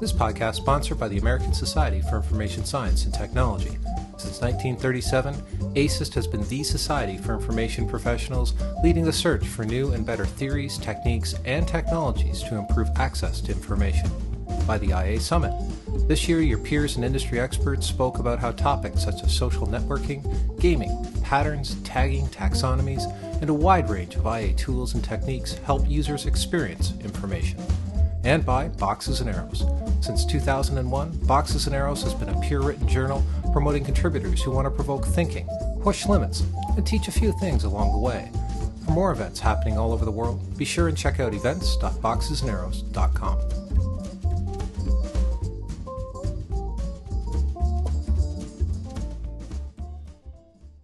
This podcast is sponsored by the American Society for Information Science and Technology. Since 1937, ASIST has been the society for information professionals leading the search for new and better theories, techniques, and technologies to improve access to information. By the IA Summit. This year, your peers and industry experts spoke about how topics such as social networking, gaming, patterns, tagging, taxonomies, and a wide range of IA tools and techniques help users experience information and by Boxes and Arrows. Since 2001, Boxes and Arrows has been a peer written journal promoting contributors who want to provoke thinking, push limits, and teach a few things along the way. For more events happening all over the world, be sure and check out events.boxesandarrows.com.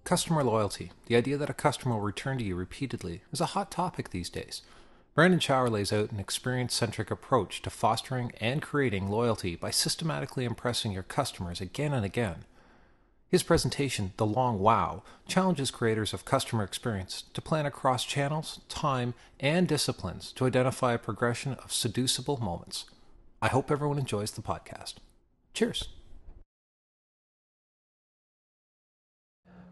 Customer loyalty, the idea that a customer will return to you repeatedly, is a hot topic these days. Brandon Schauer lays out an experience centric approach to fostering and creating loyalty by systematically impressing your customers again and again. His presentation, The Long Wow, challenges creators of customer experience to plan across channels, time, and disciplines to identify a progression of seducible moments. I hope everyone enjoys the podcast. Cheers.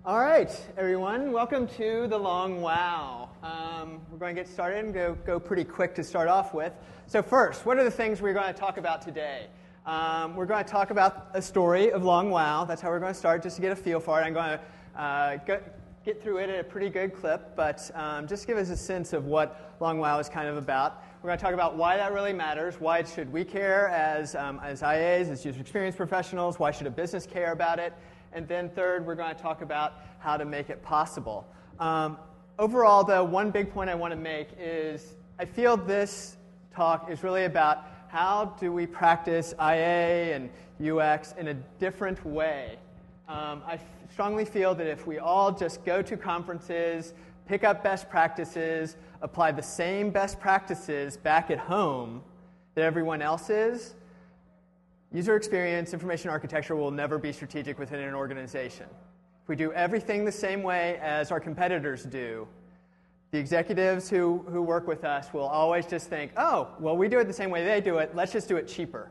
All right, everyone, welcome to the Long Wow. Um, we're going to get started and go, go pretty quick to start off with. So, first, what are the things we're going to talk about today? Um, we're going to talk about a story of Long Wow. That's how we're going to start, just to get a feel for it. I'm going to uh, get, get through it at a pretty good clip, but um, just give us a sense of what Long Wow is kind of about. We're going to talk about why that really matters. Why should we care as, um, as IAs, as user experience professionals? Why should a business care about it? And then third, we're going to talk about how to make it possible. Um, overall, though, one big point I want to make is I feel this talk is really about how do we practice IA and UX in a different way. Um, I strongly feel that if we all just go to conferences, pick up best practices, apply the same best practices back at home that everyone else is, User experience, information architecture will never be strategic within an organization. If we do everything the same way as our competitors do, the executives who, who work with us will always just think, oh, well, we do it the same way they do it, let's just do it cheaper.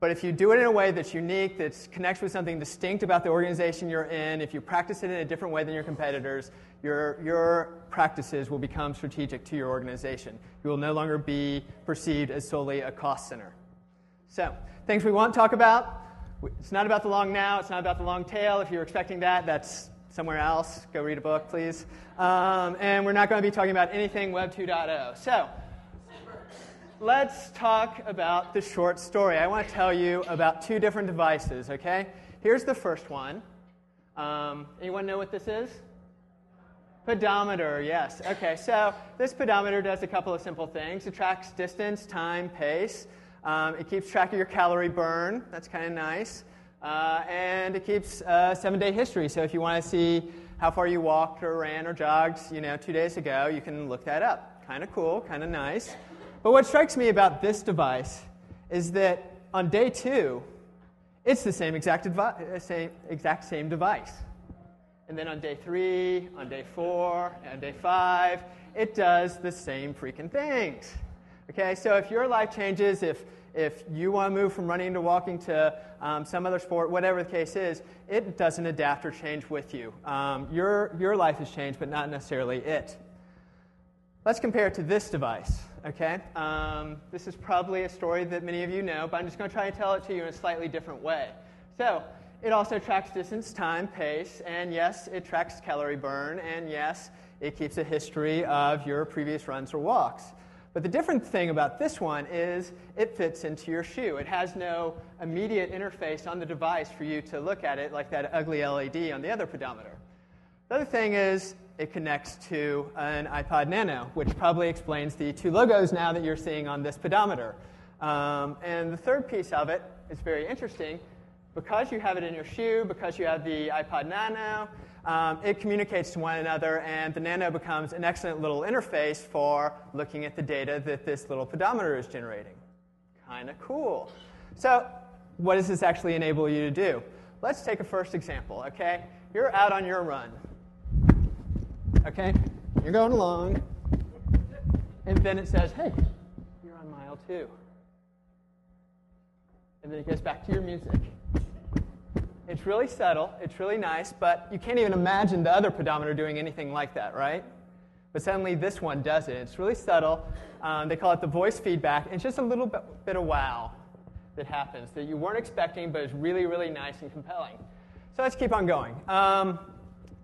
But if you do it in a way that's unique, that connects with something distinct about the organization you're in, if you practice it in a different way than your competitors, your, your practices will become strategic to your organization. You will no longer be perceived as solely a cost center. So, things we won't talk about. It's not about the long now, it's not about the long tail. If you're expecting that, that's somewhere else. Go read a book, please. Um, and we're not going to be talking about anything Web 2.0. So, let's talk about the short story. I want to tell you about two different devices, okay? Here's the first one. Um, anyone know what this is? Pedometer, yes. Okay, so this pedometer does a couple of simple things. It tracks distance, time, pace. Um, it keeps track of your calorie burn. That's kind of nice. Uh, and it keeps uh, seven day history. So if you want to see how far you walked or ran or jogged, you know, two days ago, you can look that up. Kind of cool, kind of nice. But what strikes me about this device is that on day two, it's the same exact, devi- uh, same, exact same device. And then on day three, on day four, on day five, it does the same freaking things. Okay, so if your life changes, if, if you want to move from running to walking to um, some other sport, whatever the case is, it doesn't adapt or change with you. Um, your, your life has changed, but not necessarily it. Let's compare it to this device. Okay, um, this is probably a story that many of you know, but I'm just going to try to tell it to you in a slightly different way. So, it also tracks distance, time, pace, and yes, it tracks calorie burn, and yes, it keeps a history of your previous runs or walks. But the different thing about this one is it fits into your shoe. It has no immediate interface on the device for you to look at it like that ugly LED on the other pedometer. The other thing is it connects to an iPod Nano, which probably explains the two logos now that you're seeing on this pedometer. Um, and the third piece of it is very interesting. Because you have it in your shoe, because you have the iPod Nano, um, it communicates to one another, and the Nano becomes an excellent little interface for looking at the data that this little pedometer is generating. Kind of cool. So, what does this actually enable you to do? Let's take a first example, okay? You're out on your run. Okay? You're going along, and then it says, hey, you're on mile two. And then it goes back to your music. It's really subtle, it's really nice, but you can't even imagine the other pedometer doing anything like that, right? But suddenly this one does it. It's really subtle. Um, they call it the voice feedback. It's just a little bit, bit of wow that happens that you weren't expecting, but is really, really nice and compelling. So let's keep on going. Um,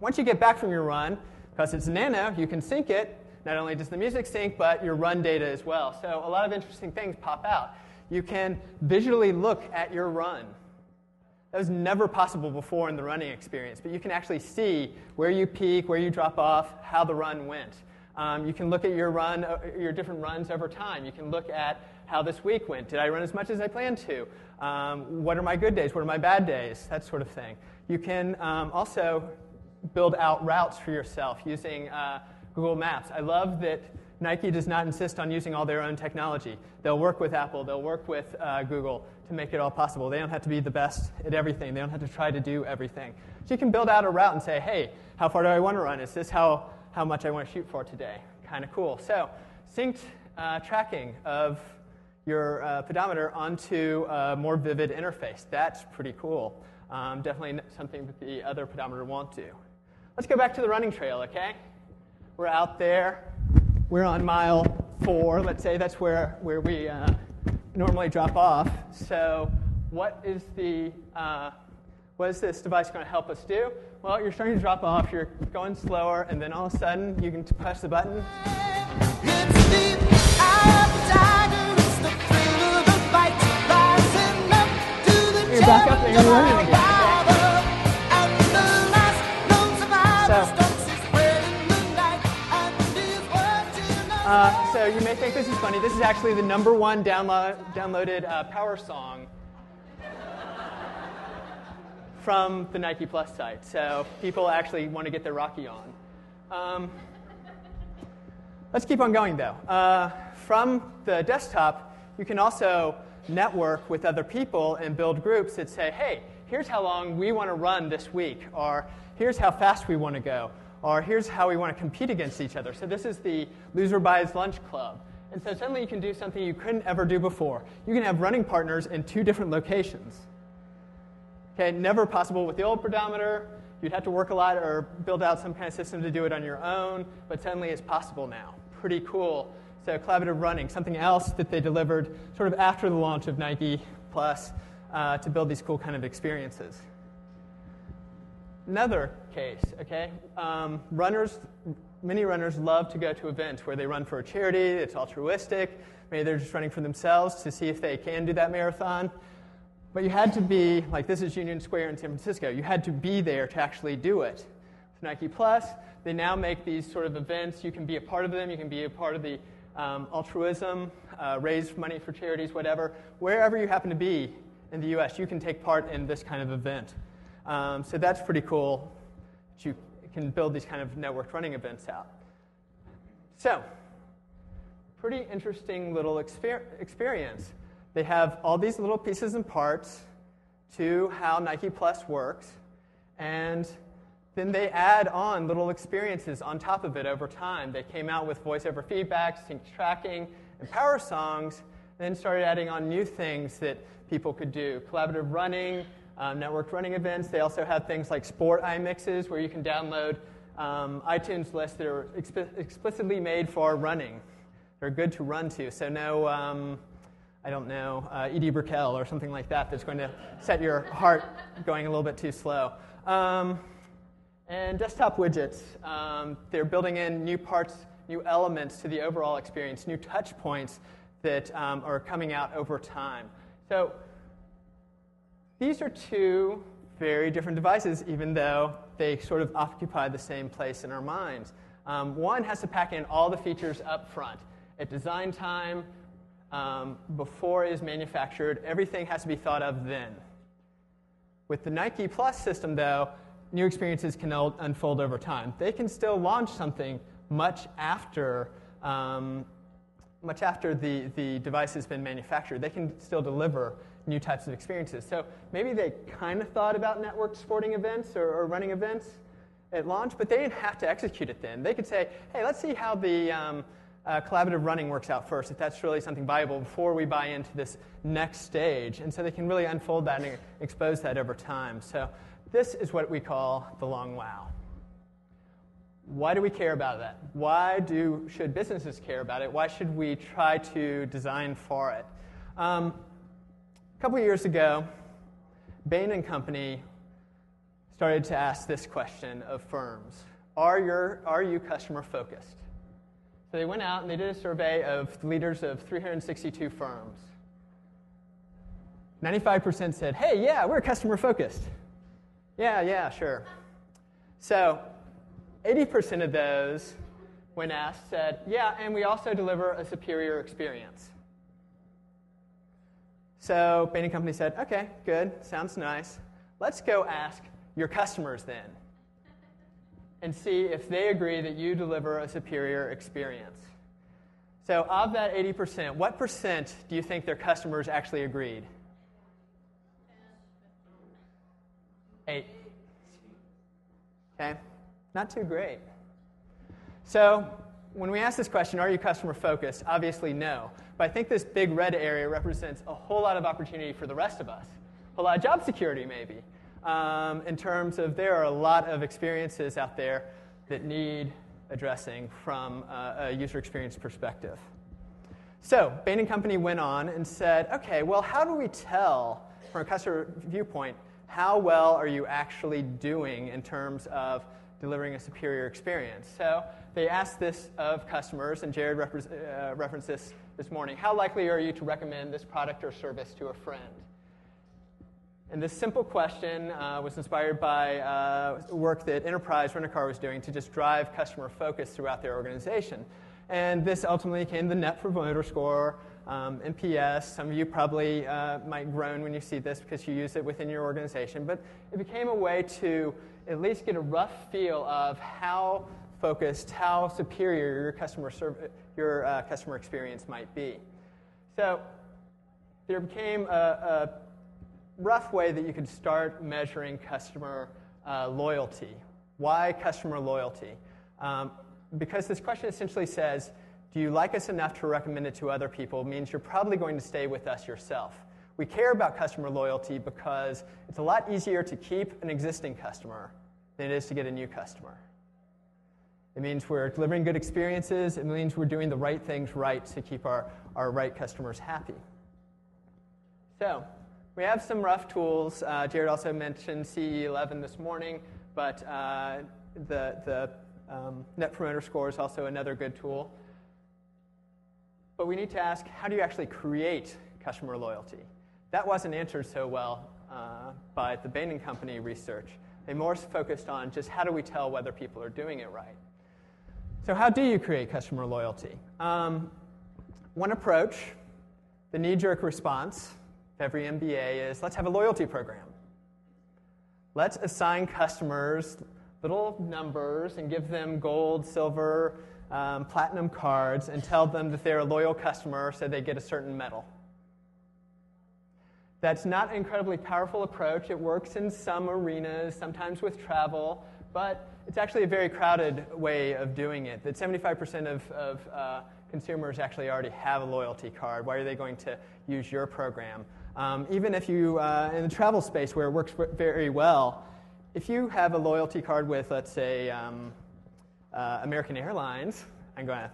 once you get back from your run, because it's nano, you can sync it. Not only does the music sync, but your run data as well. So a lot of interesting things pop out. You can visually look at your run. That was never possible before in the running experience, but you can actually see where you peak, where you drop off, how the run went. Um, you can look at your run, uh, your different runs over time. You can look at how this week went. Did I run as much as I planned to? Um, what are my good days? What are my bad days? That sort of thing. You can um, also build out routes for yourself using uh, Google Maps. I love that Nike does not insist on using all their own technology. They'll work with Apple, they'll work with uh, Google to make it all possible. They don't have to be the best at everything, they don't have to try to do everything. So you can build out a route and say, hey, how far do I want to run? Is this how, how much I want to shoot for today? Kind of cool. So, synced uh, tracking of your uh, pedometer onto a more vivid interface. That's pretty cool. Um, definitely something that the other pedometer won't do. Let's go back to the running trail, okay? We're out there. We're on mile four. Let's say that's where, where we uh, normally drop off. So, what is the uh, what is this device going to help us do? Well, you're starting to drop off. You're going slower, and then all of a sudden, you can push the button. You're back up and you're. Uh, so you may think this is funny. This is actually the number one download, downloaded uh, power song from the Nike Plus site. So people actually want to get their Rocky on. Um, let's keep on going though. Uh, from the desktop, you can also network with other people and build groups that say, hey, here's how long we want to run this week, or here's how fast we want to go, or here's how we want to compete against each other. So this is the Loser Buys Lunch Club. And so suddenly you can do something you couldn't ever do before. You can have running partners in two different locations. Okay, never possible with the old pedometer. You'd have to work a lot or build out some kind of system to do it on your own, but suddenly it's possible now. Pretty cool. So collaborative running, something else that they delivered sort of after the launch of Nike Plus uh, to build these cool kind of experiences. Another case, okay? Um, runners, many runners love to go to events where they run for a charity, it's altruistic. Maybe they're just running for themselves to see if they can do that marathon. But you had to be, like this is Union Square in San Francisco, you had to be there to actually do it. With Nike Plus, they now make these sort of events. You can be a part of them, you can be a part of the um, altruism, uh, raise money for charities, whatever. Wherever you happen to be in the US, you can take part in this kind of event. Um, so that's pretty cool. that You can build these kind of networked running events out. So, pretty interesting little exper- experience. They have all these little pieces and parts to how Nike Plus works, and then they add on little experiences on top of it over time. They came out with voice over feedback, sync tracking, and power songs, and then started adding on new things that people could do collaborative running, um, networked running events. They also have things like sport iMixes where you can download um, iTunes lists that are exp- explicitly made for running. They're good to run to, so no, um, I don't know, uh, Edie Brickell or something like that that's going to set your heart going a little bit too slow. Um, and desktop widgets, um, they're building in new parts, new elements to the overall experience, new touch points that um, are coming out over time. So these are two very different devices, even though they sort of occupy the same place in our minds. Um, one has to pack in all the features up front. At design time, um, before it is manufactured, everything has to be thought of then. With the Nike Plus system, though, new experiences can unfold over time. They can still launch something much after, um, much after the, the device has been manufactured. They can still deliver new types of experiences. So maybe they kind of thought about network sporting events or, or, running events at launch, but they didn't have to execute it then. They could say, hey, let's see how the, um, uh, collaborative running works out first, if that's really something viable before we buy into this next stage. And so they can really unfold that and expose that over time. So this is what we call the long wow. Why do we care about that? Why do, should businesses care about it? Why should we try to design for it? Um, a couple years ago, Bain and Company started to ask this question of firms Are, your, are you customer focused? So they went out and they did a survey of leaders of 362 firms. 95% said, Hey, yeah, we're customer focused. Yeah, yeah, sure. So 80% of those, when asked, said, Yeah, and we also deliver a superior experience. So Bain & Company said, Okay, good, sounds nice. Let's go ask your customers then and see if they agree that you deliver a superior experience. So, of that 80%, what percent do you think their customers actually agreed? Eight. Okay, not too great. So, when we ask this question, are you customer focused? Obviously, no. But I think this big red area represents a whole lot of opportunity for the rest of us. A lot of job security, maybe um, in terms of there are a lot of experiences out there that need addressing from a user experience perspective. So, Bain and Company went on and said, okay, well, how do we tell from a customer viewpoint how well are you actually doing in terms of delivering a superior experience? So, they asked this of customers, and Jared uh, referenced this this morning. How likely are you to recommend this product or service to a friend? And this simple question uh, was inspired by uh, work that Enterprise Rent-A-Car was doing to just drive customer focus throughout their organization. And this ultimately came the Net Promoter Score, um, NPS. Some of you probably uh, might groan when you see this because you use it within your organization. But it became a way to at least get a rough feel of how focused, how superior your customer, serv- your, uh, customer experience might be. So there became a, a rough way that you could start measuring customer uh, loyalty. Why customer loyalty? Um, because this question essentially says, do you like us enough to recommend it to other people? means you're probably going to stay with us yourself. We care about customer loyalty because it's a lot easier to keep an existing customer than it is to get a new customer. It means we're delivering good experiences. It means we're doing the right things right to keep our, our right customers happy. So, we have some rough tools. Uh, Jared also mentioned CE11 this morning, but uh, the, the um, Net Promoter Score is also another good tool. But we need to ask how do you actually create customer loyalty? That wasn't answered so well uh, by the Bain & Company research. They more focused on just how do we tell whether people are doing it right. So, how do you create customer loyalty? Um, one approach, the knee jerk response, of every MBA is let's have a loyalty program. Let's assign customers little numbers and give them gold, silver, um, platinum cards and tell them that they're a loyal customer so they get a certain medal. That's not an incredibly powerful approach. It works in some arenas, sometimes with travel, but it's actually a very crowded way of doing it. That 75% of, of uh, consumers actually already have a loyalty card. Why are they going to use your program? Um, even if you, uh, in the travel space where it works very well, if you have a loyalty card with, let's say, um, uh, American Airlines, I'm going to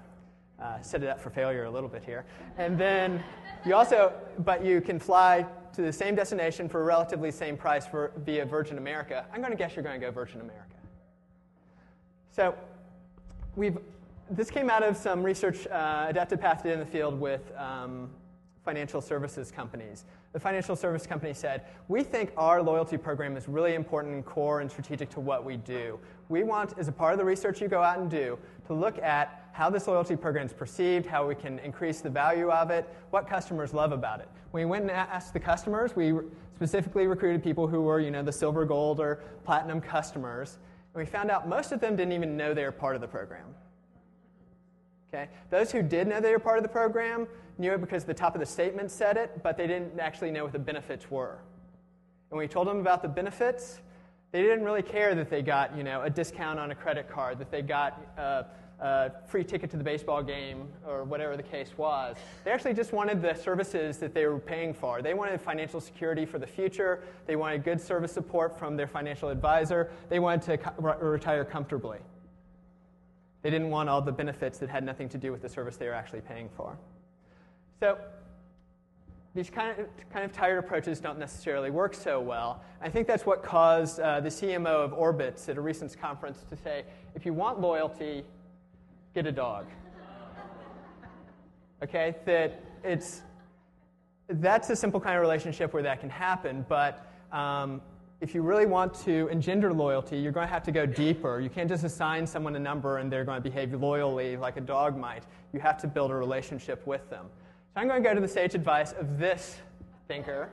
uh, set it up for failure a little bit here. And then you also, but you can fly to the same destination for a relatively same price for, via Virgin America. I'm going to guess you're going to go Virgin America. So we've, this came out of some research uh, Adaptive Path did in the field with um, financial services companies. The financial service company said, We think our loyalty program is really important and core and strategic to what we do. We want, as a part of the research you go out and do, to look at how this loyalty program is perceived, how we can increase the value of it, what customers love about it. When we went and asked the customers, we specifically recruited people who were, you know, the silver, gold, or platinum customers, and we found out most of them didn't even know they were part of the program. Okay? Those who did know they were part of the program knew it because the top of the statement said it, but they didn't actually know what the benefits were. And when we told them about the benefits, they didn't really care that they got you know, a discount on a credit card, that they got uh, a free ticket to the baseball game or whatever the case was. They actually just wanted the services that they were paying for. They wanted financial security for the future. They wanted good service support from their financial advisor. They wanted to co- retire comfortably. They didn't want all the benefits that had nothing to do with the service they were actually paying for. So these kind of, kind of tired approaches don't necessarily work so well. I think that's what caused uh, the CMO of Orbitz at a recent conference to say, if you want loyalty, get a dog. okay, that it's that's a simple kind of relationship where that can happen, but um, if you really want to engender loyalty, you're going to have to go deeper. You can't just assign someone a number and they're going to behave loyally like a dog might. You have to build a relationship with them. So I'm going to go to the sage advice of this thinker,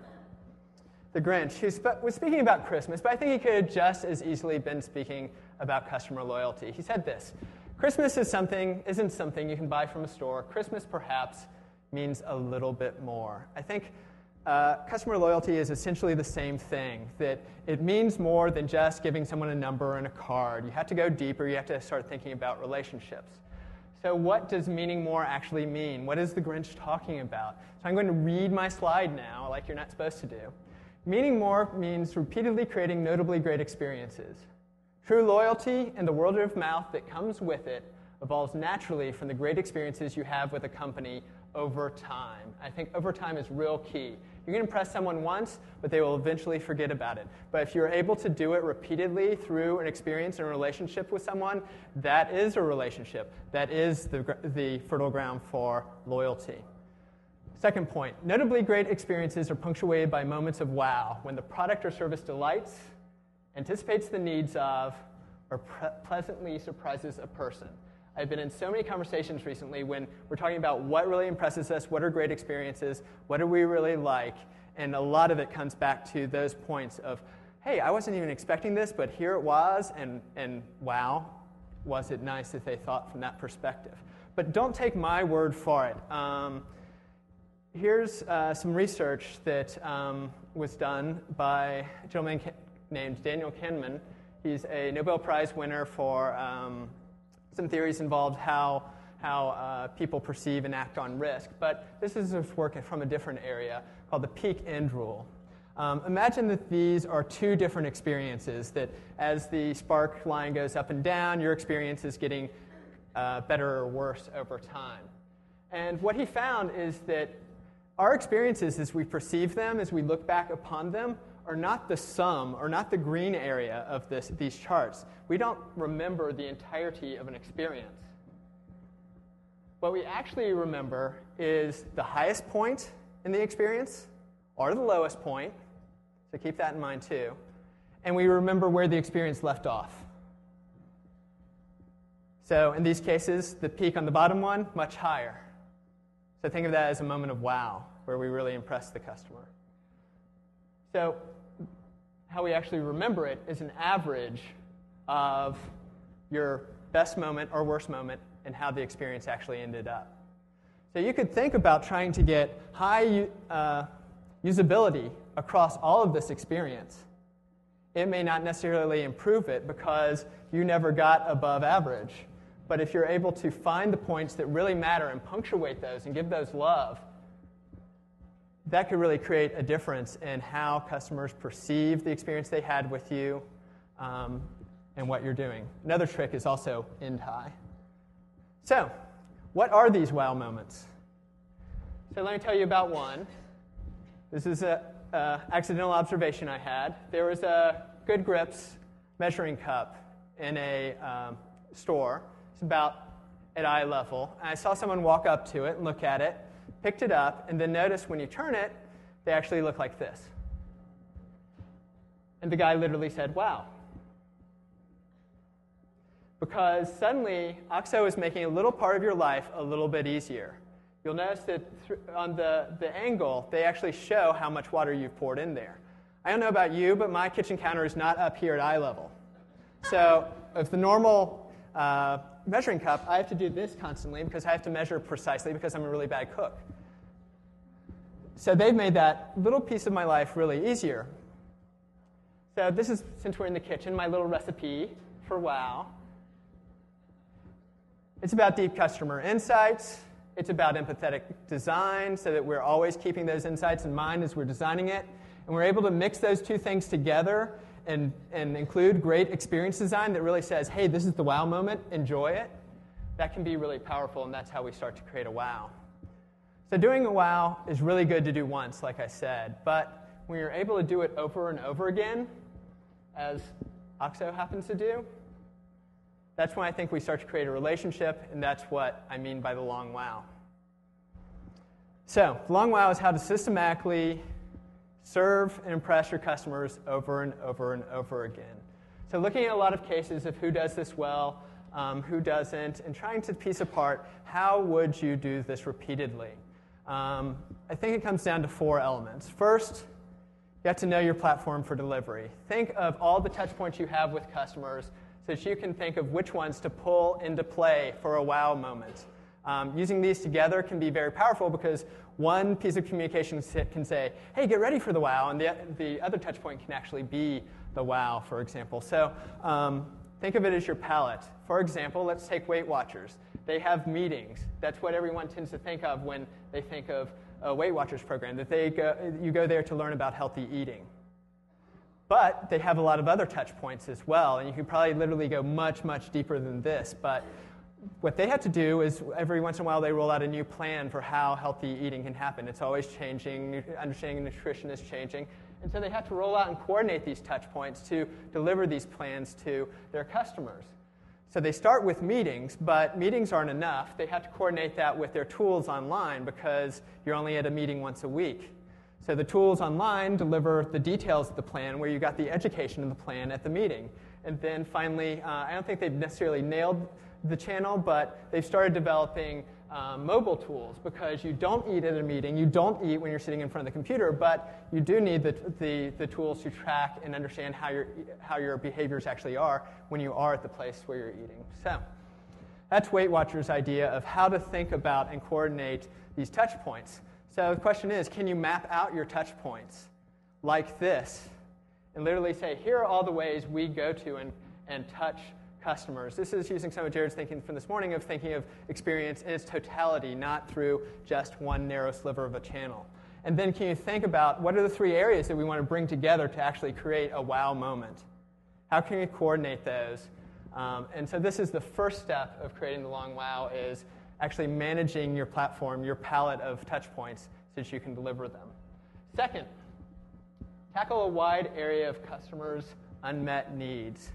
the Grinch, who was speaking about Christmas, but I think he could have just as easily been speaking about customer loyalty. He said this Christmas is something, isn't something you can buy from a store. Christmas, perhaps, means a little bit more. I think uh, customer loyalty is essentially the same thing, that it means more than just giving someone a number and a card. You have to go deeper, you have to start thinking about relationships. So, what does meaning more actually mean? What is the Grinch talking about? So, I'm going to read my slide now, like you're not supposed to do. Meaning more means repeatedly creating notably great experiences. True loyalty and the word of mouth that comes with it evolves naturally from the great experiences you have with a company over time. I think over time is real key. You can impress someone once, but they will eventually forget about it. But if you're able to do it repeatedly through an experience and a relationship with someone, that is a relationship. That is the, the fertile ground for loyalty. Second point notably great experiences are punctuated by moments of wow when the product or service delights, anticipates the needs of, or pleasantly surprises a person. I've been in so many conversations recently when we're talking about what really impresses us, what are great experiences, what do we really like, and a lot of it comes back to those points of, hey, I wasn't even expecting this, but here it was, and, and wow, was it nice that they thought from that perspective. But don't take my word for it. Um, here's uh, some research that um, was done by a gentleman named Daniel Kahneman. He's a Nobel Prize winner for um, some theories involved how, how uh, people perceive and act on risk, but this is work from a different area called the peak end rule. Um, imagine that these are two different experiences, that as the spark line goes up and down, your experience is getting uh, better or worse over time. And what he found is that our experiences, as we perceive them, as we look back upon them, are not the sum or not the green area of this, these charts. We don't remember the entirety of an experience. What we actually remember is the highest point in the experience or the lowest point, so keep that in mind too. And we remember where the experience left off. So in these cases, the peak on the bottom one, much higher. So think of that as a moment of wow, where we really impress the customer. So how we actually remember it is an average of your best moment or worst moment and how the experience actually ended up. So you could think about trying to get high uh, usability across all of this experience. It may not necessarily improve it because you never got above average. But if you're able to find the points that really matter and punctuate those and give those love, that could really create a difference in how customers perceive the experience they had with you um, and what you're doing. Another trick is also end high. So, what are these wow moments? So, let me tell you about one. This is an accidental observation I had. There was a Good Grips measuring cup in a um, store. It's about at eye level. And I saw someone walk up to it and look at it picked it up, and then notice when you turn it, they actually look like this. And the guy literally said, Wow. Because suddenly, OXO is making a little part of your life a little bit easier. You'll notice that on the, the angle, they actually show how much water you've poured in there. I don't know about you, but my kitchen counter is not up here at eye level. So if the normal uh, measuring cup, I have to do this constantly because I have to measure precisely because I'm a really bad cook. So they've made that little piece of my life really easier. So this is, since we're in the kitchen, my little recipe for wow. It's about deep customer insights. It's about empathetic design so that we're always keeping those insights in mind as we're designing it. And we're able to mix those two things together and, and include great experience design that really says, hey, this is the wow moment, enjoy it. That can be really powerful, and that's how we start to create a wow. So, doing a wow is really good to do once, like I said, but when you're able to do it over and over again, as OXO happens to do, that's when I think we start to create a relationship, and that's what I mean by the long wow. So, the long wow is how to systematically serve and impress your customers over and over and over again. So, looking at a lot of cases of who does this well, um, who doesn't, and trying to piece apart how would you do this repeatedly. Um, I think it comes down to four elements. First, you have to know your platform for delivery. Think of all the touch points you have with customers so that you can think of which ones to pull into play for a wow moment. Um, using these together can be very powerful because one piece of communication can say, hey, get ready for the wow, and the, the other touch point can actually be the wow, for example. So um, think of it as your palette. For example, let's take Weight Watchers. They have meetings. That's what everyone tends to think of when they think of a Weight Watchers program, that they go, you go there to learn about healthy eating. But they have a lot of other touch points as well, and you can probably literally go much, much deeper than this. But what they had to do is every once in a while they roll out a new plan for how healthy eating can happen. It's always changing, understanding nutrition is changing. And so they have to roll out and coordinate these touch points to deliver these plans to their customers. So they start with meetings, but meetings aren't enough. They have to coordinate that with their tools online because you're only at a meeting once a week. So the tools online deliver the details of the plan where you got the education of the plan at the meeting. And then finally, uh, I don't think they've necessarily nailed the channel, but they've started developing um, mobile tools because you don't eat at a meeting, you don't eat when you're sitting in front of the computer, but you do need the, the, the tools to track and understand how, your how your behaviors actually are when you are at the place where you're eating. So that's Weight Watchers' idea of how to think about and coordinate these touch points. So the question is can you map out your touch points like this and literally say, here are all the ways we go to and, and touch customers. This is using some of Jared's thinking from this morning of thinking of experience in its totality, not through just one narrow sliver of a channel. And then can you think about what are the three areas that we want to bring together to actually create a wow moment? How can you coordinate those? Um, and so this is the first step of creating the long wow is actually managing your platform, your palette of touch points so that you can deliver them. Second, tackle a wide area of customers' unmet needs.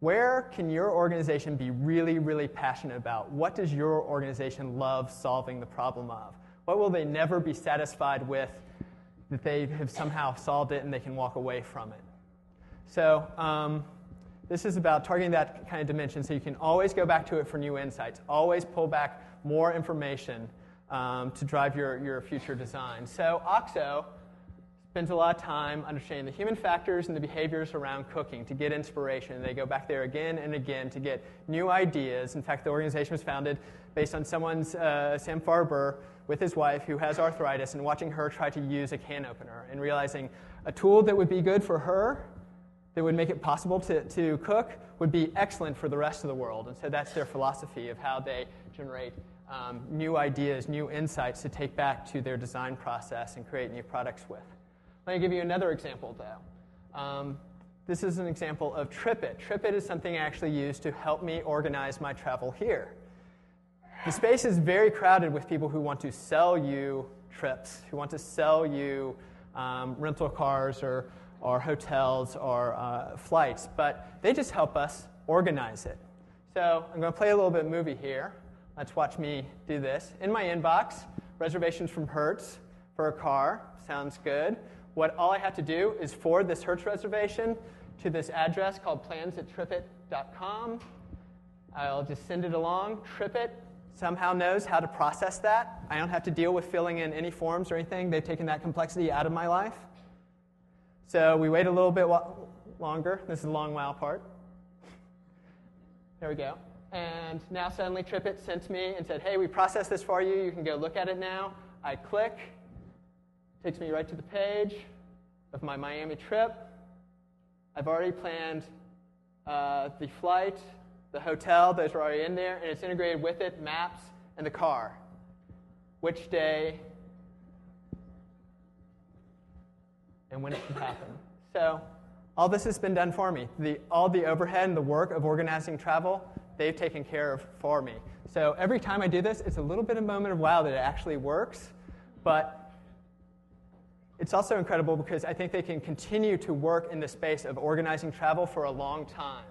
Where can your organization be really, really passionate about? What does your organization love solving the problem of? What will they never be satisfied with that they have somehow solved it and they can walk away from it? So, um, this is about targeting that kind of dimension so you can always go back to it for new insights, always pull back more information um, to drive your, your future design. So, OXO spends a lot of time understanding the human factors and the behaviors around cooking to get inspiration. They go back there again and again to get new ideas. In fact, the organization was founded based on someone's, uh, Sam Farber, with his wife who has arthritis, and watching her try to use a can opener and realizing a tool that would be good for her, that would make it possible to, to cook, would be excellent for the rest of the world. And so that's their philosophy of how they generate um, new ideas, new insights to take back to their design process and create new products with. Let me give you another example, though. Um, this is an example of TripIt. TripIt is something I actually use to help me organize my travel here. The space is very crowded with people who want to sell you trips, who want to sell you um, rental cars or, or hotels or uh, flights, but they just help us organize it. So I'm going to play a little bit of movie here. Let's watch me do this. In my inbox, reservations from Hertz for a car. Sounds good what all I have to do is forward this Hertz reservation to this address called plans at tripit.com. I'll just send it along. TripIt somehow knows how to process that. I don't have to deal with filling in any forms or anything. They've taken that complexity out of my life. So we wait a little bit longer. This is the long while part. There we go. And now suddenly TripIt sent me and said, hey, we processed this for you. You can go look at it now. I click. Takes me right to the page of my Miami trip. I've already planned uh, the flight, the hotel, those are already in there, and it's integrated with it, maps, and the car. Which day and when it should happen. So all this has been done for me. The, all the overhead and the work of organizing travel, they've taken care of for me. So every time I do this, it's a little bit of a moment of wow that it actually works, but it's also incredible because I think they can continue to work in the space of organizing travel for a long time.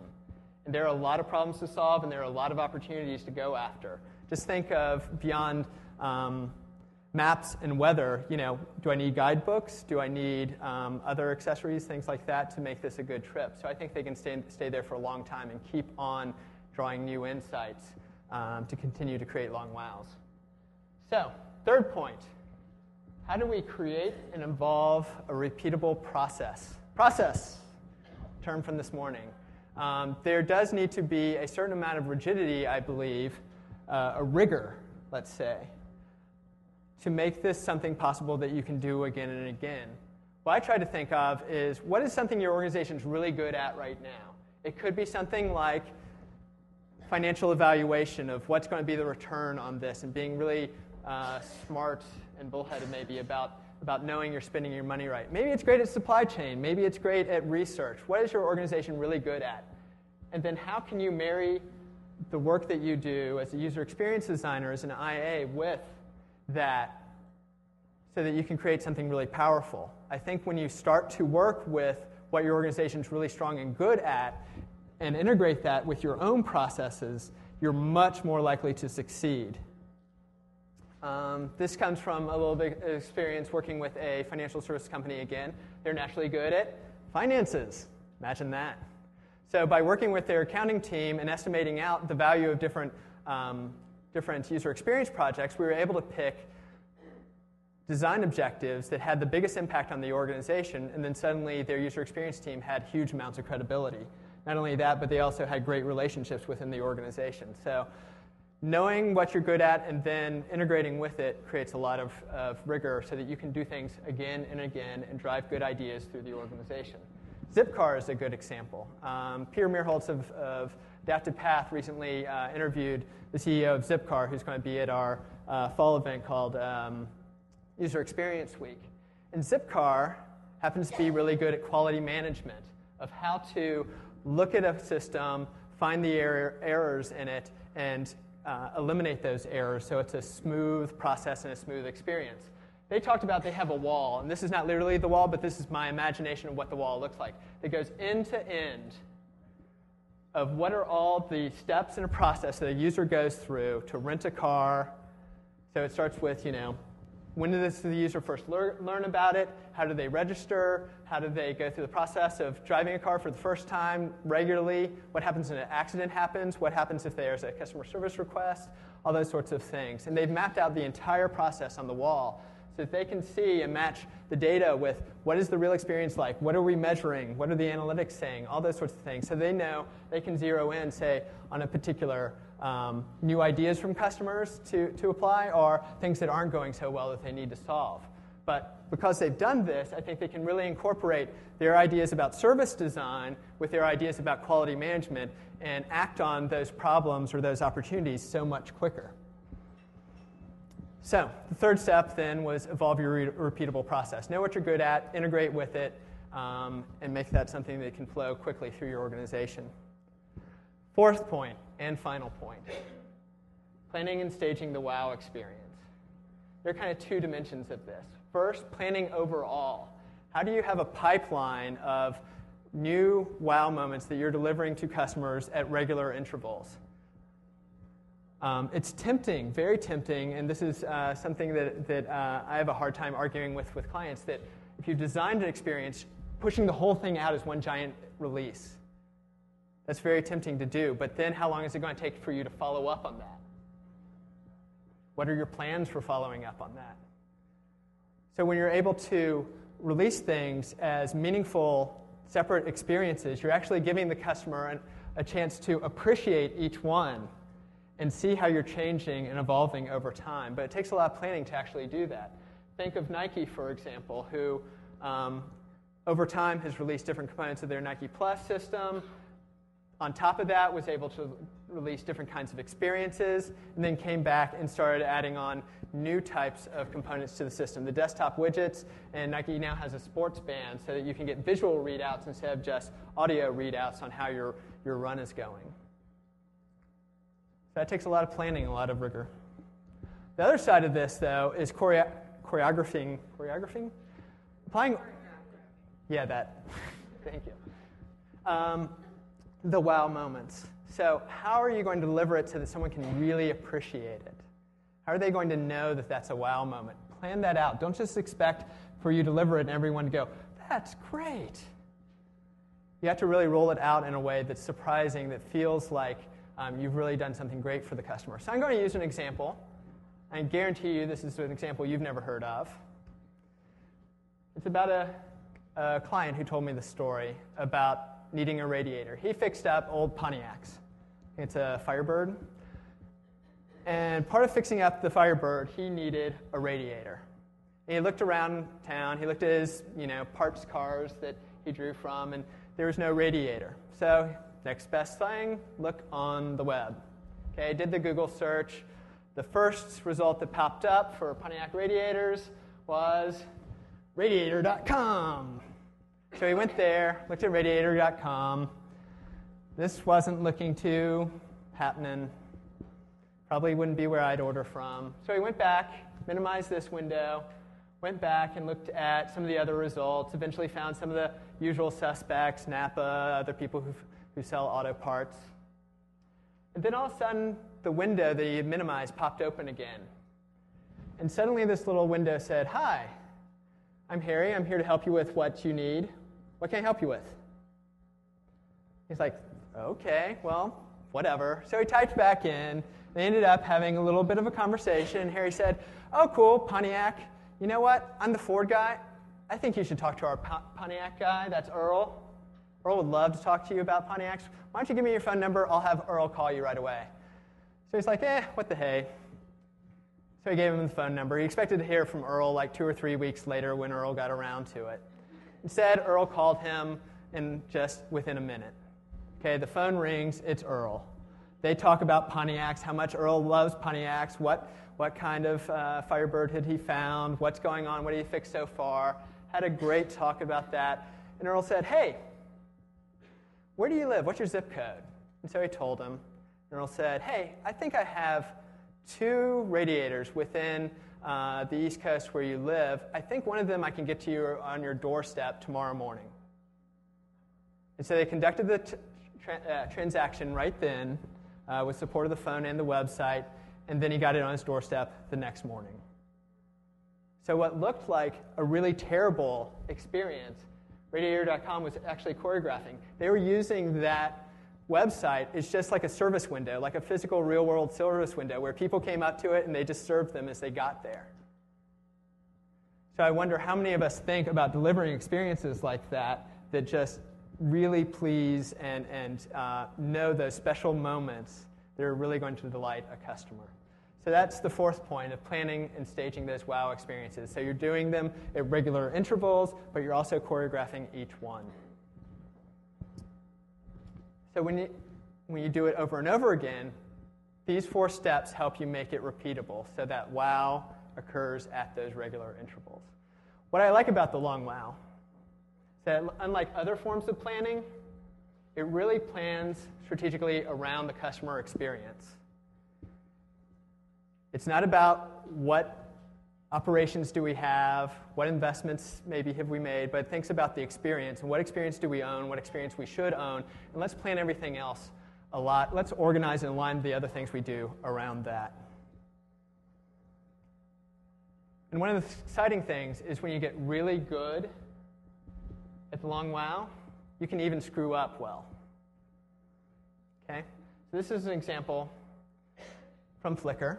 And there are a lot of problems to solve, and there are a lot of opportunities to go after. Just think of beyond um, maps and weather. You know, do I need guidebooks? Do I need um, other accessories, things like that, to make this a good trip? So I think they can stay, stay there for a long time and keep on drawing new insights um, to continue to create long wows. So, third point how do we create and evolve a repeatable process? Process, term from this morning. Um, there does need to be a certain amount of rigidity, I believe, uh, a rigor, let's say, to make this something possible that you can do again and again. What I try to think of is what is something your organization is really good at right now? It could be something like financial evaluation of what's going to be the return on this and being really uh, smart and bullheaded maybe about, about knowing you're spending your money right. Maybe it's great at supply chain. Maybe it's great at research. What is your organization really good at? And then how can you marry the work that you do as a user experience designer, as an IA, with that so that you can create something really powerful? I think when you start to work with what your organization is really strong and good at and integrate that with your own processes, you're much more likely to succeed. Um, this comes from a little bit of experience working with a financial service company again. They're naturally good at finances. Imagine that. So, by working with their accounting team and estimating out the value of different, um, different user experience projects, we were able to pick design objectives that had the biggest impact on the organization, and then suddenly their user experience team had huge amounts of credibility. Not only that, but they also had great relationships within the organization. So, knowing what you're good at and then integrating with it creates a lot of, of, rigor so that you can do things again and again and drive good ideas through the organization. Zipcar is a good example. Um, Peter Merholz of, of Adaptive Path recently uh, interviewed the CEO of Zipcar, who's going to be at our uh, fall event called um, User Experience Week. And Zipcar happens to be really good at quality management of how to look at a system, find the error, errors in it, and uh, eliminate those errors so it's a smooth process and a smooth experience. They talked about they have a wall, and this is not literally the wall, but this is my imagination of what the wall looks like. It goes end to end of what are all the steps in a process that a user goes through to rent a car. So it starts with, you know, when did the user first lear, learn about it? How do they register? How do they go through the process of driving a car for the first time regularly? What happens when an accident happens? What happens if there's a customer service request? All those sorts of things. And they've mapped out the entire process on the wall so that they can see and match the data with what is the real experience like? What are we measuring? What are the analytics saying? All those sorts of things. So they know they can zero in, say, on a particular um, new ideas from customers to, to apply or things that aren't going so well that they need to solve. But because they've done this, I think they can really incorporate their ideas about service design with their ideas about quality management and act on those problems or those opportunities so much quicker. So, the third step then was evolve your re- repeatable process. Know what you're good at, integrate with it, um, and make that something that can flow quickly through your organization. Fourth point and final point planning and staging the wow experience. There are kind of two dimensions of this. First, planning overall. How do you have a pipeline of new wow moments that you're delivering to customers at regular intervals? Um, it's tempting, very tempting, and this is uh, something that, that uh, I have a hard time arguing with with clients that if you've designed an experience, pushing the whole thing out as one giant release. That's very tempting to do, but then how long is it going to take for you to follow up on that? What are your plans for following up on that? So when you're able to release things as meaningful, separate experiences, you're actually giving the customer an, a chance to appreciate each one and see how you're changing and evolving over time. But it takes a lot of planning to actually do that. Think of Nike, for example, who um, over time has released different components of their Nike Plus system. On top of that, was able to release different kinds of experiences, and then came back and started adding on new types of components to the system. The desktop widgets, and Nike now has a sports band so that you can get visual readouts instead of just audio readouts on how your, your run is going. That takes a lot of planning, a lot of rigor. The other side of this, though, is choreo- choreographing. Choreographing? Applying. Yeah, that. Thank you. Um, the wow moments. So, how are you going to deliver it so that someone can really appreciate it? How are they going to know that that's a wow moment? Plan that out. Don't just expect for you to deliver it and everyone to go, that's great. You have to really roll it out in a way that's surprising, that feels like um, you've really done something great for the customer. So, I'm going to use an example. I guarantee you this is an example you've never heard of. It's about a, a client who told me the story about needing a radiator. He fixed up old Pontiacs. It's a Firebird. And part of fixing up the Firebird, he needed a radiator. And he looked around town. He looked at his, you know, parts cars that he drew from, and there was no radiator. So next best thing, look on the web. Okay, did the Google search. The first result that popped up for Pontiac radiators was radiator.com. So he went there, looked at radiator.com. This wasn't looking too happening. Probably wouldn't be where I'd order from. So he went back, minimized this window, went back and looked at some of the other results, eventually found some of the usual suspects, Napa, other people who who sell auto parts. And then all of a sudden, the window that he had minimized popped open again. And suddenly, this little window said, Hi, I'm Harry. I'm here to help you with what you need. What can I help you with? He's like, Okay, well, whatever. So he typed back in. They ended up having a little bit of a conversation. Harry said, Oh, cool, Pontiac. You know what? I'm the Ford guy. I think you should talk to our Pontiac guy. That's Earl. Earl would love to talk to you about Pontiacs. Why don't you give me your phone number? I'll have Earl call you right away. So he's like, eh, what the hey. So he gave him the phone number. He expected to hear from Earl like two or three weeks later when Earl got around to it. Instead, Earl called him in just within a minute. Okay, the phone rings, it's Earl. They talk about Pontiacs, how much Earl loves Pontiacs, what, what kind of uh, Firebird had he found, what's going on, what did he fix so far. Had a great talk about that. And Earl said, Hey, where do you live? What's your zip code? And so he told him. And Earl said, Hey, I think I have two radiators within uh, the East Coast where you live. I think one of them I can get to you on your doorstep tomorrow morning. And so they conducted the tra- uh, transaction right then uh, with support of the phone and the website, and then he got it on his doorstep the next morning. So, what looked like a really terrible experience Radiator.com was actually choreographing. They were using that website is just like a service window, like a physical real world service window where people came up to it and they just served them as they got there. So I wonder how many of us think about delivering experiences like that that just really please and, and uh, know those special moments that are really going to delight a customer. So that's the fourth point of planning and staging those wow experiences. So you're doing them at regular intervals, but you're also choreographing each one. So when you, when you do it over and over again, these four steps help you make it repeatable so that wow occurs at those regular intervals. What I like about the long wow is that unlike other forms of planning, it really plans strategically around the customer experience. It's not about what operations do we have, what investments maybe have we made, but thinks about the experience and what experience do we own, what experience we should own, and let's plan everything else a lot. Let's organize and align the other things we do around that. And one of the exciting things is when you get really good at the long wow, you can even screw up well. Okay? So this is an example from Flickr.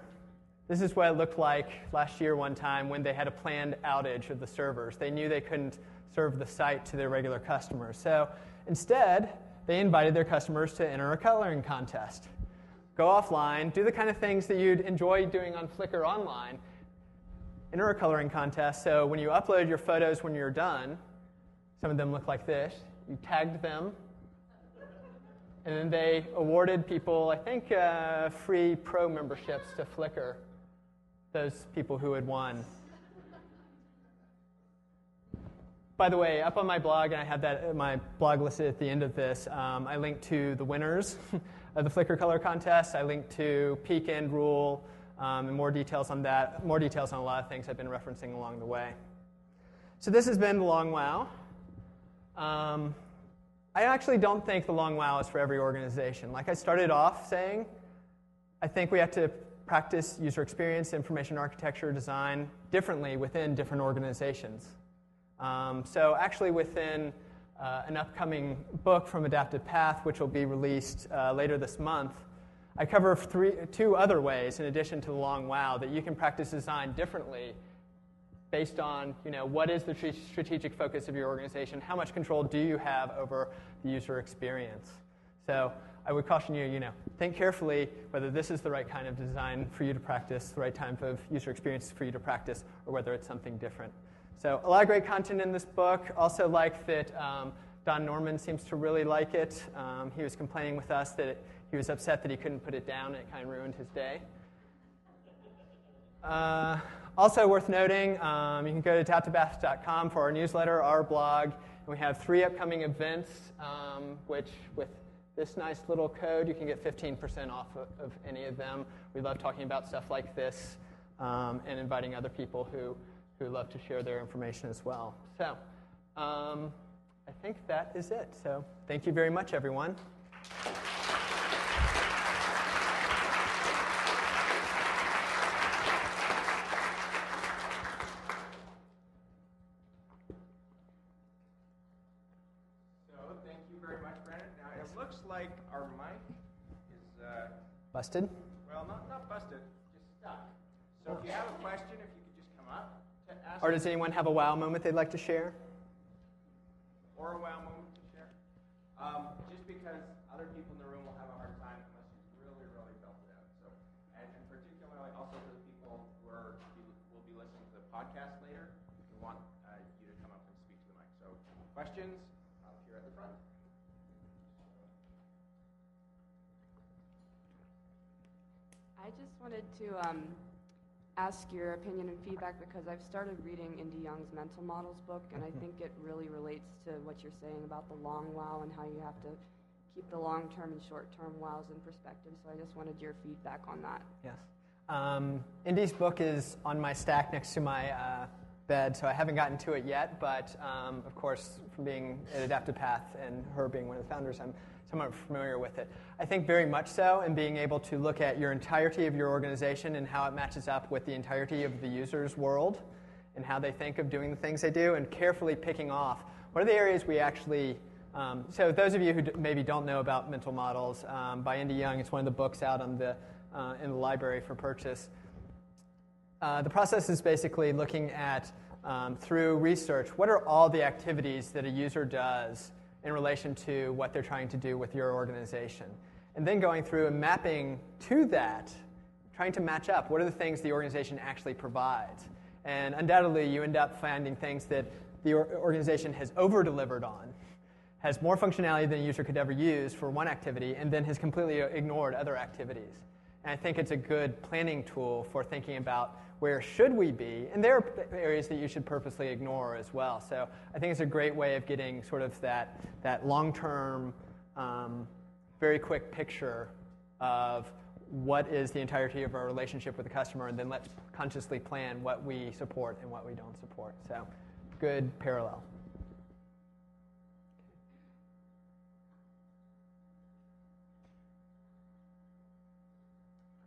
This is what it looked like last year, one time, when they had a planned outage of the servers. They knew they couldn't serve the site to their regular customers. So instead, they invited their customers to enter a coloring contest. Go offline, do the kind of things that you'd enjoy doing on Flickr online. Enter a coloring contest. So when you upload your photos when you're done, some of them look like this. You tagged them. and then they awarded people, I think, uh, free pro memberships to Flickr, those people who had won. By the way, up on my blog, and I have that my blog listed at the end of this, um, I linked to the winners of the Flickr Color Contest. I linked to peak end rule um, and more details on that, more details on a lot of things I've been referencing along the way. So this has been the long wow. Um, I actually don't think the long wow is for every organization. Like I started off saying, I think we have to practice user experience, information architecture, design differently within different organizations. Um, so, actually, within uh, an upcoming book from Adaptive Path, which will be released uh, later this month, I cover three, two other ways, in addition to the long wow, that you can practice design differently based on you know, what is the tr- strategic focus of your organization, how much control do you have over the user experience. So I would caution you, you know, think carefully whether this is the right kind of design for you to practice, the right type of user experience for you to practice, or whether it's something different. So a lot of great content in this book. Also like that um, Don Norman seems to really like it. Um, he was complaining with us that it, he was upset that he couldn't put it down, it kind of ruined his day. Uh, also worth noting, um, you can go to adaptivepath.com for our newsletter, our blog, and we have three upcoming events, um, which with this nice little code, you can get 15% off of, any of them. We love talking about stuff like this um, and inviting other people who who love to share their information as well. So um, I think that is it. So thank you very much, everyone. thank you very much, Brandon. Now, it looks like our mic is uh, busted. Well, not, not busted, just stuck. So if you have a question, if you could just come up. Or does anyone have a wow moment they'd like to share? I just wanted to um, ask your opinion and feedback because I've started reading Indy Young's Mental Models book, and I mm-hmm. think it really relates to what you're saying about the long wow and how you have to keep the long term and short term wows in perspective. So I just wanted your feedback on that. Yes. Um, Indy's book is on my stack next to my uh, bed, so I haven't gotten to it yet. But um, of course, from being at Adaptive Path and her being one of the founders, I'm somewhat familiar with it. I think very much so, and being able to look at your entirety of your organization and how it matches up with the entirety of the user's world and how they think of doing the things they do, and carefully picking off what are the areas we actually. Um, so, those of you who d- maybe don't know about mental models, um, by Indy Young, it's one of the books out on the, uh, in the library for purchase. Uh, the process is basically looking at, um, through research, what are all the activities that a user does in relation to what they're trying to do with your organization. And then going through and mapping to that, trying to match up what are the things the organization actually provides. And undoubtedly, you end up finding things that the organization has over delivered on, has more functionality than a user could ever use for one activity, and then has completely ignored other activities. And I think it's a good planning tool for thinking about where should we be? And there are areas that you should purposely ignore as well. So I think it's a great way of getting sort of that, that long term, um, very quick picture of what is the entirety of our relationship with the customer, and then let's consciously plan what we support and what we don't support. So good parallel.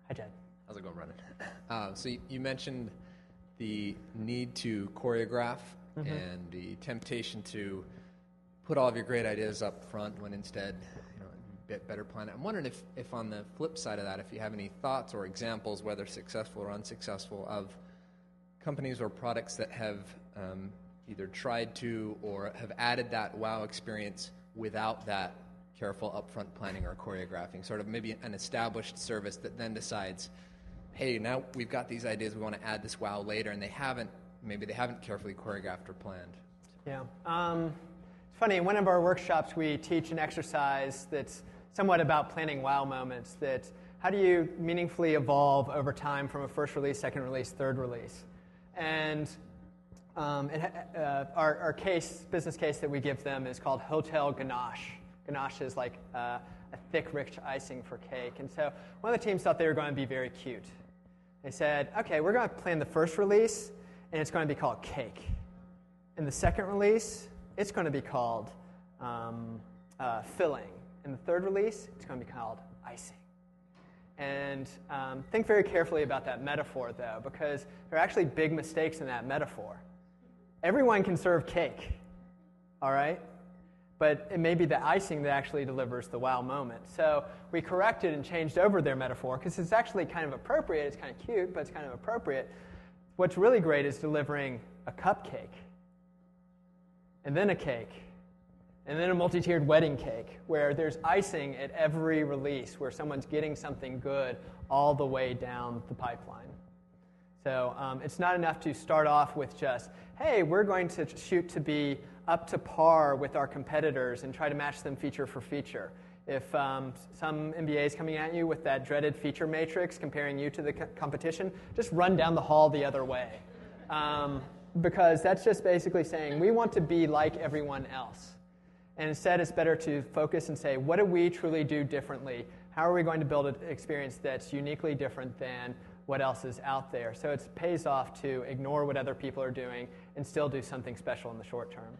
Hi, Jed. How's it going, Brennan? Uh, so you, you, mentioned the need to choreograph mm-hmm. and the temptation to put all of your great ideas up front when instead, you know, bit better plan it. I'm wondering if, if on the flip side of that, if you have any thoughts or examples, whether successful or unsuccessful, of companies or products that have um, either tried to or have added that wow experience without that careful upfront planning or choreographing, sort of maybe an established service that then decides – hey, now we've got these ideas, we want to add this wow later, and they haven't, maybe they haven't carefully choreographed or planned. Yeah. Um, it's funny, in one of our workshops, we teach an exercise that's somewhat about planning wow moments. That how do you meaningfully evolve over time from a first release, second release, third release? And um, it, uh, our, our case, business case that we give them is called Hotel Ganache. Ganache is like uh, a thick, rich icing for cake. And so one of the teams thought they were going to be very cute. They said, okay, we're going to plan the first release, and it's going to be called Cake. In the second release, it's going to be called um, uh, Filling. In the third release, it's going to be called Icing. And um, think very carefully about that metaphor, though, because there are actually big mistakes in that metaphor. Everyone can serve cake, all right? But it may be the icing that actually delivers the wow moment. So we corrected and changed over their metaphor because it's actually kind of appropriate. It's kind of cute, but it's kind of appropriate. What's really great is delivering a cupcake, and then a cake, and then a multi tiered wedding cake where there's icing at every release, where someone's getting something good all the way down the pipeline. So um, it's not enough to start off with just, hey, we're going to shoot to be up to par with our competitors and try to match them feature for feature. If um, some MBA is coming at you with that dreaded feature matrix comparing you to the co- competition, just run down the hall the other way. Um, because that's just basically saying we want to be like everyone else. And instead, it's better to focus and say, what do we truly do differently? How are we going to build an experience that's uniquely different than what else is out there? So it pays off to ignore what other people are doing and still do something special in the short term.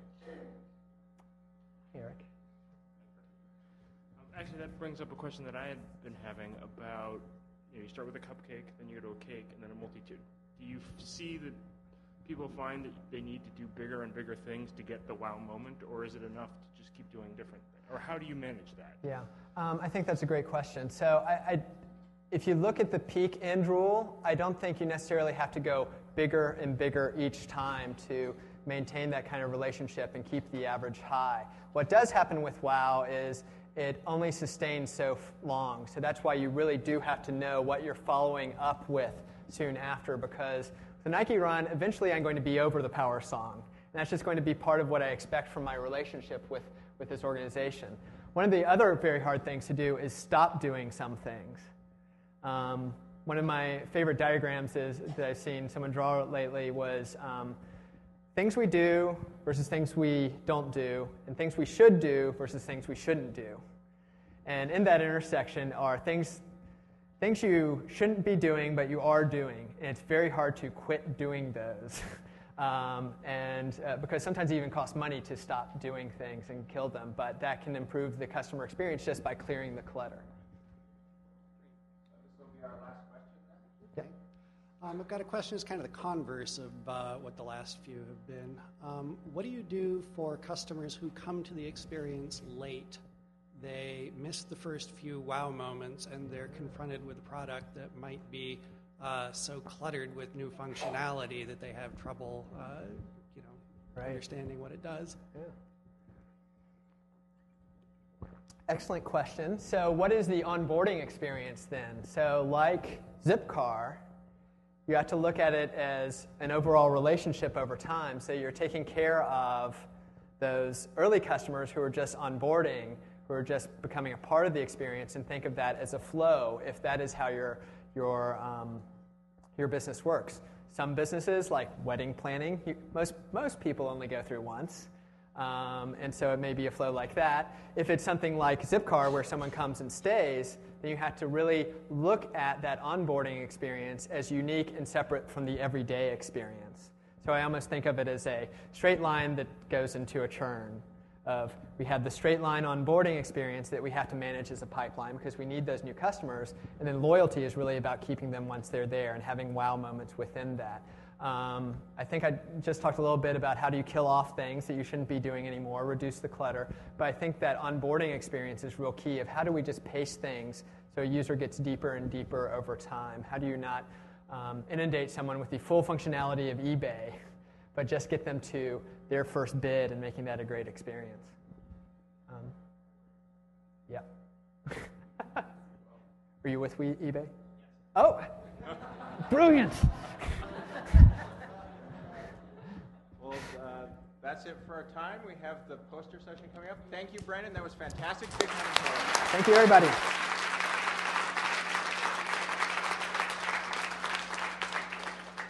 Actually, that brings up a question that I had been having about, you know, you start with a cupcake, then you go to a cake, and then a multitude. Do you f- see that people find that they need to do bigger and bigger things to get the wow moment, or is it enough to just keep doing different things? Or how do you manage that? Yeah, um, I think that's a great question. So, I, I, if you look at the peak end rule, I don't think you necessarily have to go bigger and bigger each time to maintain that kind of relationship and keep the average high. What does happen with WoW is it only sustains so long. So that's why you really do have to know what you're following up with soon after because the Nike run, eventually I'm going to be over the power song. And that's just going to be part of what I expect from my relationship with, with this organization. One of the other very hard things to do is stop doing some things. Um, one of my favorite diagrams is, that I've seen someone draw lately was um, things we do versus things we don't do, and things we should do versus things we shouldn't do. And in that intersection are things, things you shouldn't be doing, but you are doing. And it's very hard to quit doing those. um, and uh, because sometimes it even costs money to stop doing things and kill them, but that can improve the customer experience just by clearing the clutter. Um, I've got a question that's kind of the converse of uh, what the last few have been. Um, what do you do for customers who come to the experience late? They miss the first few wow moments and they're confronted with a product that might be uh, so cluttered with new functionality that they have trouble, uh, you know, Right. understanding what it does. Yeah. Excellent question. So, what is the onboarding experience then? So, like Zipcar, you have to look at it as an overall relationship over time. So, you're taking care of those early customers who are just onboarding, who are just becoming a part of the experience, and think of that as a flow if that is how your, your, um, your business works. Some businesses, like wedding planning, you, most, most people only go through once. Um, and so it may be a flow like that. If it's something like Zipcar, where someone comes and stays, then you have to really look at that onboarding experience as unique and separate from the everyday experience. So I almost think of it as a straight line that goes into a churn. Of we have the straight line onboarding experience that we have to manage as a pipeline because we need those new customers, and then loyalty is really about keeping them once they're there and having wow moments within that. Um, I think I just talked a little bit about how do you kill off things that you shouldn't be doing anymore, reduce the clutter. But I think that onboarding experience is real key of how do we just pace things so a user gets deeper and deeper over time? How do you not um, inundate someone with the full functionality of eBay, but just get them to their first bid and making that a great experience? Um, yeah. Were you with we, eBay? Oh, brilliant. Well, uh, that that's it for our time. We have the poster session coming up. Thank you, Brendan. That was fantastic. Thank you, everybody.